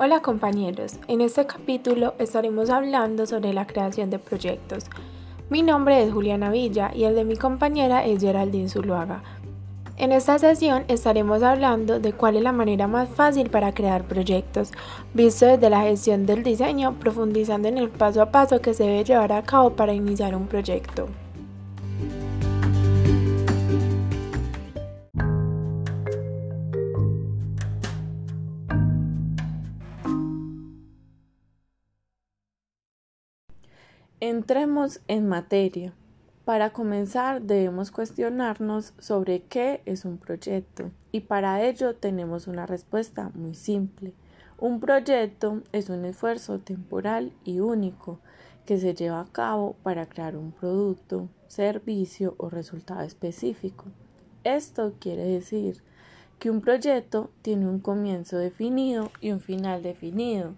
Hola compañeros, en este capítulo estaremos hablando sobre la creación de proyectos. Mi nombre es Juliana Villa y el de mi compañera es Geraldine Zuluaga. En esta sesión estaremos hablando de cuál es la manera más fácil para crear proyectos, visto desde la gestión del diseño, profundizando en el paso a paso que se debe llevar a cabo para iniciar un proyecto. Entremos en materia. Para comenzar debemos cuestionarnos sobre qué es un proyecto y para ello tenemos una respuesta muy simple. Un proyecto es un esfuerzo temporal y único que se lleva a cabo para crear un producto, servicio o resultado específico. Esto quiere decir que un proyecto tiene un comienzo definido y un final definido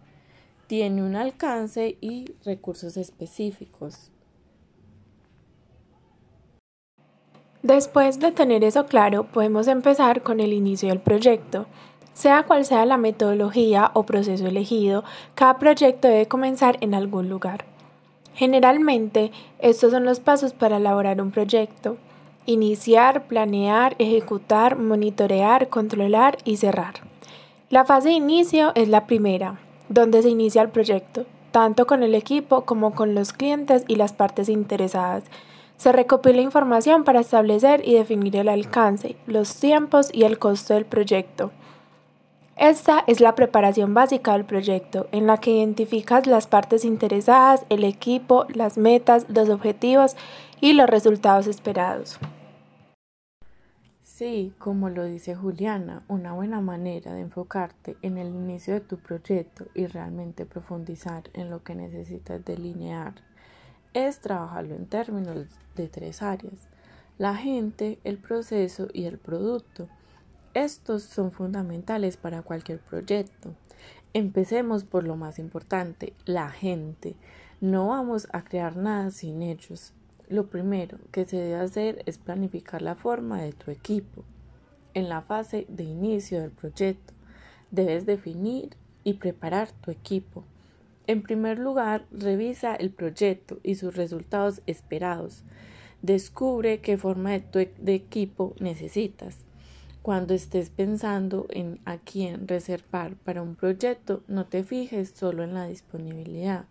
tiene un alcance y recursos específicos. Después de tener eso claro, podemos empezar con el inicio del proyecto. Sea cual sea la metodología o proceso elegido, cada proyecto debe comenzar en algún lugar. Generalmente, estos son los pasos para elaborar un proyecto. Iniciar, planear, ejecutar, monitorear, controlar y cerrar. La fase de inicio es la primera, donde se inicia el proyecto, tanto con el equipo como con los clientes y las partes interesadas. Se recopila información para establecer y definir el alcance, los tiempos y el costo del proyecto. Esta es la preparación básica del proyecto, en la que identificas las partes interesadas, el equipo, las metas, los objetivos y los resultados esperados. Sí, como lo dice Juliana, una buena manera de enfocarte en el inicio de tu proyecto y realmente profundizar en lo que necesitas delinear es trabajarlo en términos de tres áreas, la gente, el proceso y el producto. Estos son fundamentales para cualquier proyecto. Empecemos por lo más importante, la gente. No vamos a crear nada sin ellos. Lo primero que se debe hacer es planificar la forma de tu equipo. En la fase de inicio del proyecto, debes definir y preparar tu equipo. En primer lugar, revisa el proyecto y sus resultados esperados. Descubre qué forma de, de equipo necesitas. Cuando estés pensando en a quién reservar para un proyecto, no te fijes solo en la disponibilidad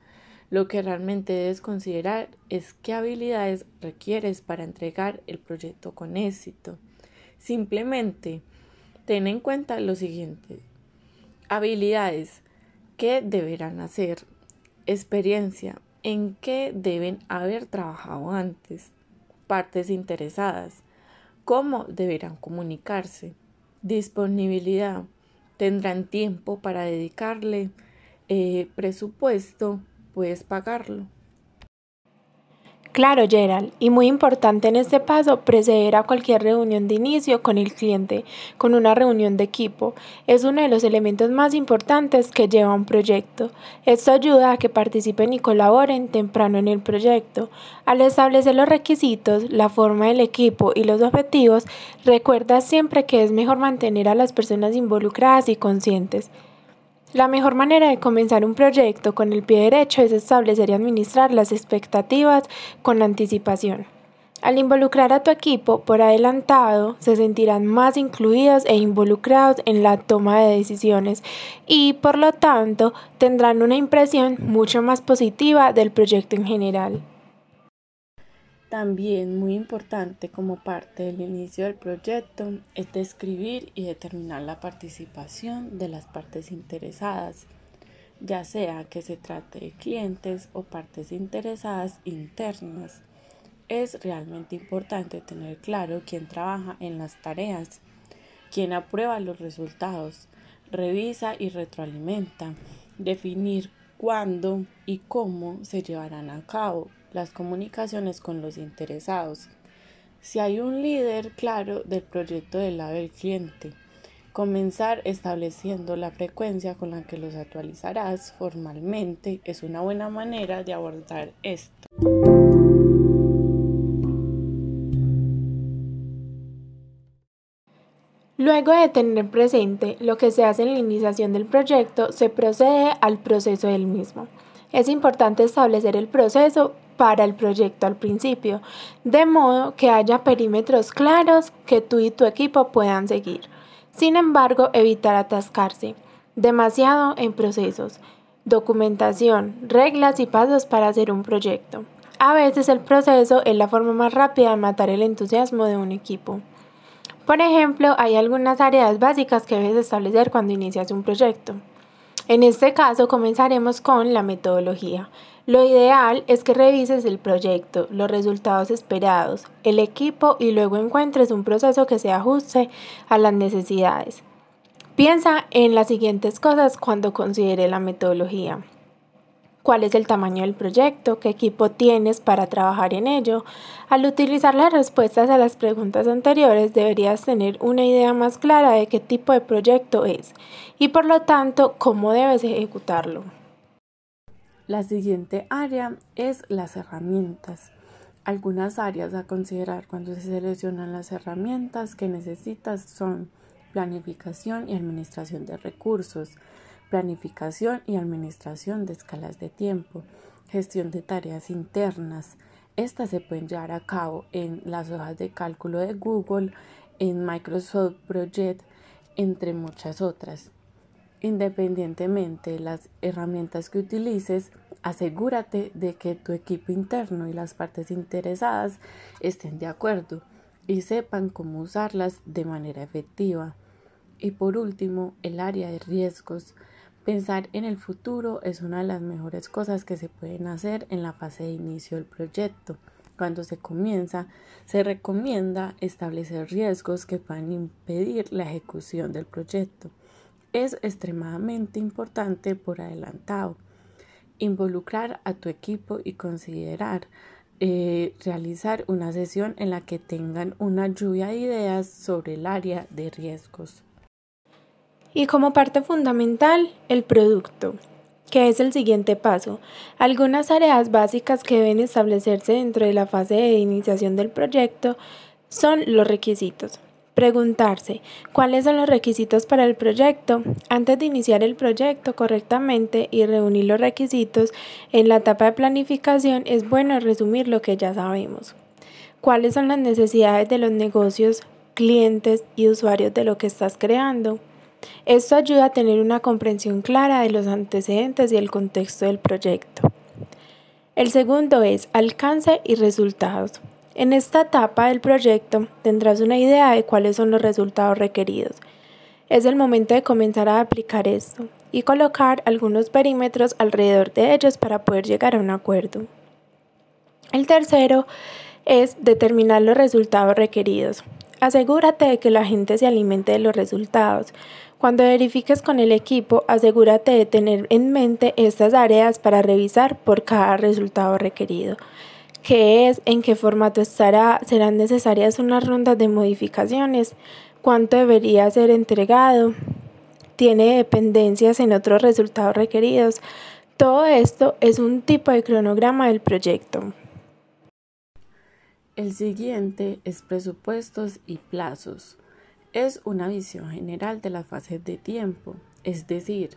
lo que realmente debes considerar es qué habilidades requieres para entregar el proyecto con éxito. Simplemente ten en cuenta lo siguiente. Habilidades. ¿Qué deberán hacer? Experiencia. ¿En qué deben haber trabajado antes? Partes interesadas. ¿Cómo deberán comunicarse? Disponibilidad. ¿Tendrán tiempo para dedicarle? Eh, presupuesto puedes pagarlo. Claro, Gerald, y muy importante en este paso, preceder a cualquier reunión de inicio con el cliente, con una reunión de equipo. Es uno de los elementos más importantes que lleva un proyecto. Esto ayuda a que participen y colaboren temprano en el proyecto. Al establecer los requisitos, la forma del equipo y los objetivos, recuerda siempre que es mejor mantener a las personas involucradas y conscientes. La mejor manera de comenzar un proyecto con el pie derecho es establecer y administrar las expectativas con anticipación. Al involucrar a tu equipo por adelantado, se sentirán más incluidos e involucrados en la toma de decisiones y, por lo tanto, tendrán una impresión mucho más positiva del proyecto en general. También muy importante como parte del inicio del proyecto es describir y determinar la participación de las partes interesadas, ya sea que se trate de clientes o partes interesadas internas. Es realmente importante tener claro quién trabaja en las tareas, quién aprueba los resultados, revisa y retroalimenta, definir cuándo y cómo se llevarán a cabo las comunicaciones con los interesados. Si hay un líder claro del proyecto del lado del cliente, comenzar estableciendo la frecuencia con la que los actualizarás formalmente es una buena manera de abordar esto. Luego de tener presente lo que se hace en la iniciación del proyecto, se procede al proceso del mismo. Es importante establecer el proceso para el proyecto al principio, de modo que haya perímetros claros que tú y tu equipo puedan seguir. Sin embargo, evitar atascarse demasiado en procesos, documentación, reglas y pasos para hacer un proyecto. A veces el proceso es la forma más rápida de matar el entusiasmo de un equipo. Por ejemplo, hay algunas áreas básicas que debes establecer cuando inicias un proyecto. En este caso comenzaremos con la metodología. Lo ideal es que revises el proyecto, los resultados esperados, el equipo y luego encuentres un proceso que se ajuste a las necesidades. Piensa en las siguientes cosas cuando considere la metodología cuál es el tamaño del proyecto, qué equipo tienes para trabajar en ello. Al utilizar las respuestas a las preguntas anteriores deberías tener una idea más clara de qué tipo de proyecto es y por lo tanto cómo debes ejecutarlo. La siguiente área es las herramientas. Algunas áreas a considerar cuando se seleccionan las herramientas que necesitas son planificación y administración de recursos, planificación y administración de escalas de tiempo, gestión de tareas internas. Estas se pueden llevar a cabo en las hojas de cálculo de Google, en Microsoft Project, entre muchas otras. Independientemente de las herramientas que utilices, asegúrate de que tu equipo interno y las partes interesadas estén de acuerdo y sepan cómo usarlas de manera efectiva. Y por último, el área de riesgos. Pensar en el futuro es una de las mejores cosas que se pueden hacer en la fase de inicio del proyecto. Cuando se comienza, se recomienda establecer riesgos que puedan impedir la ejecución del proyecto. Es extremadamente importante por adelantado involucrar a tu equipo y considerar eh, realizar una sesión en la que tengan una lluvia de ideas sobre el área de riesgos. Y como parte fundamental, el producto, que es el siguiente paso. Algunas áreas básicas que deben establecerse dentro de la fase de iniciación del proyecto son los requisitos. Preguntarse cuáles son los requisitos para el proyecto. Antes de iniciar el proyecto correctamente y reunir los requisitos en la etapa de planificación es bueno resumir lo que ya sabemos. ¿Cuáles son las necesidades de los negocios, clientes y usuarios de lo que estás creando? Esto ayuda a tener una comprensión clara de los antecedentes y el contexto del proyecto. El segundo es alcance y resultados. En esta etapa del proyecto tendrás una idea de cuáles son los resultados requeridos. Es el momento de comenzar a aplicar esto y colocar algunos perímetros alrededor de ellos para poder llegar a un acuerdo. El tercero es determinar los resultados requeridos. Asegúrate de que la gente se alimente de los resultados. Cuando verifiques con el equipo, asegúrate de tener en mente estas áreas para revisar por cada resultado requerido. ¿Qué es? ¿En qué formato estará? ¿Serán necesarias unas rondas de modificaciones? ¿Cuánto debería ser entregado? ¿Tiene dependencias en otros resultados requeridos? Todo esto es un tipo de cronograma del proyecto. El siguiente es presupuestos y plazos es una visión general de las fases de tiempo, es decir,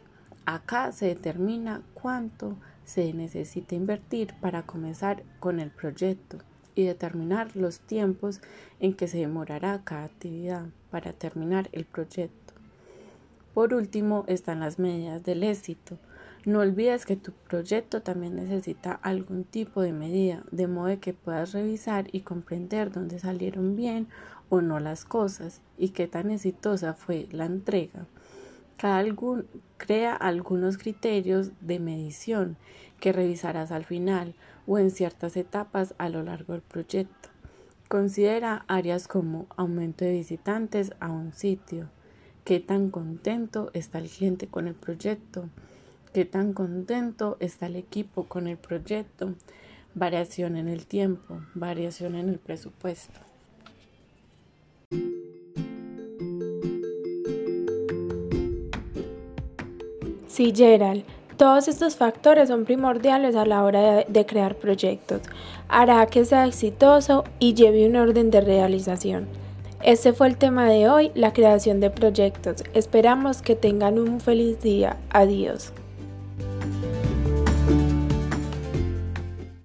acá se determina cuánto se necesita invertir para comenzar con el proyecto y determinar los tiempos en que se demorará cada actividad para terminar el proyecto. Por último están las medidas del éxito. No olvides que tu proyecto también necesita algún tipo de medida, de modo que puedas revisar y comprender dónde salieron bien o no las cosas y qué tan exitosa fue la entrega. Crea algunos criterios de medición que revisarás al final o en ciertas etapas a lo largo del proyecto. Considera áreas como aumento de visitantes a un sitio, qué tan contento está el cliente con el proyecto, qué tan contento está el equipo con el proyecto, variación en el tiempo, variación en el presupuesto. Sí, Gerald. Todos estos factores son primordiales a la hora de, crear proyectos. Hará que sea exitoso y lleve un orden de realización. Este fue el tema de hoy, la creación de proyectos. Esperamos que tengan un feliz día. Adiós.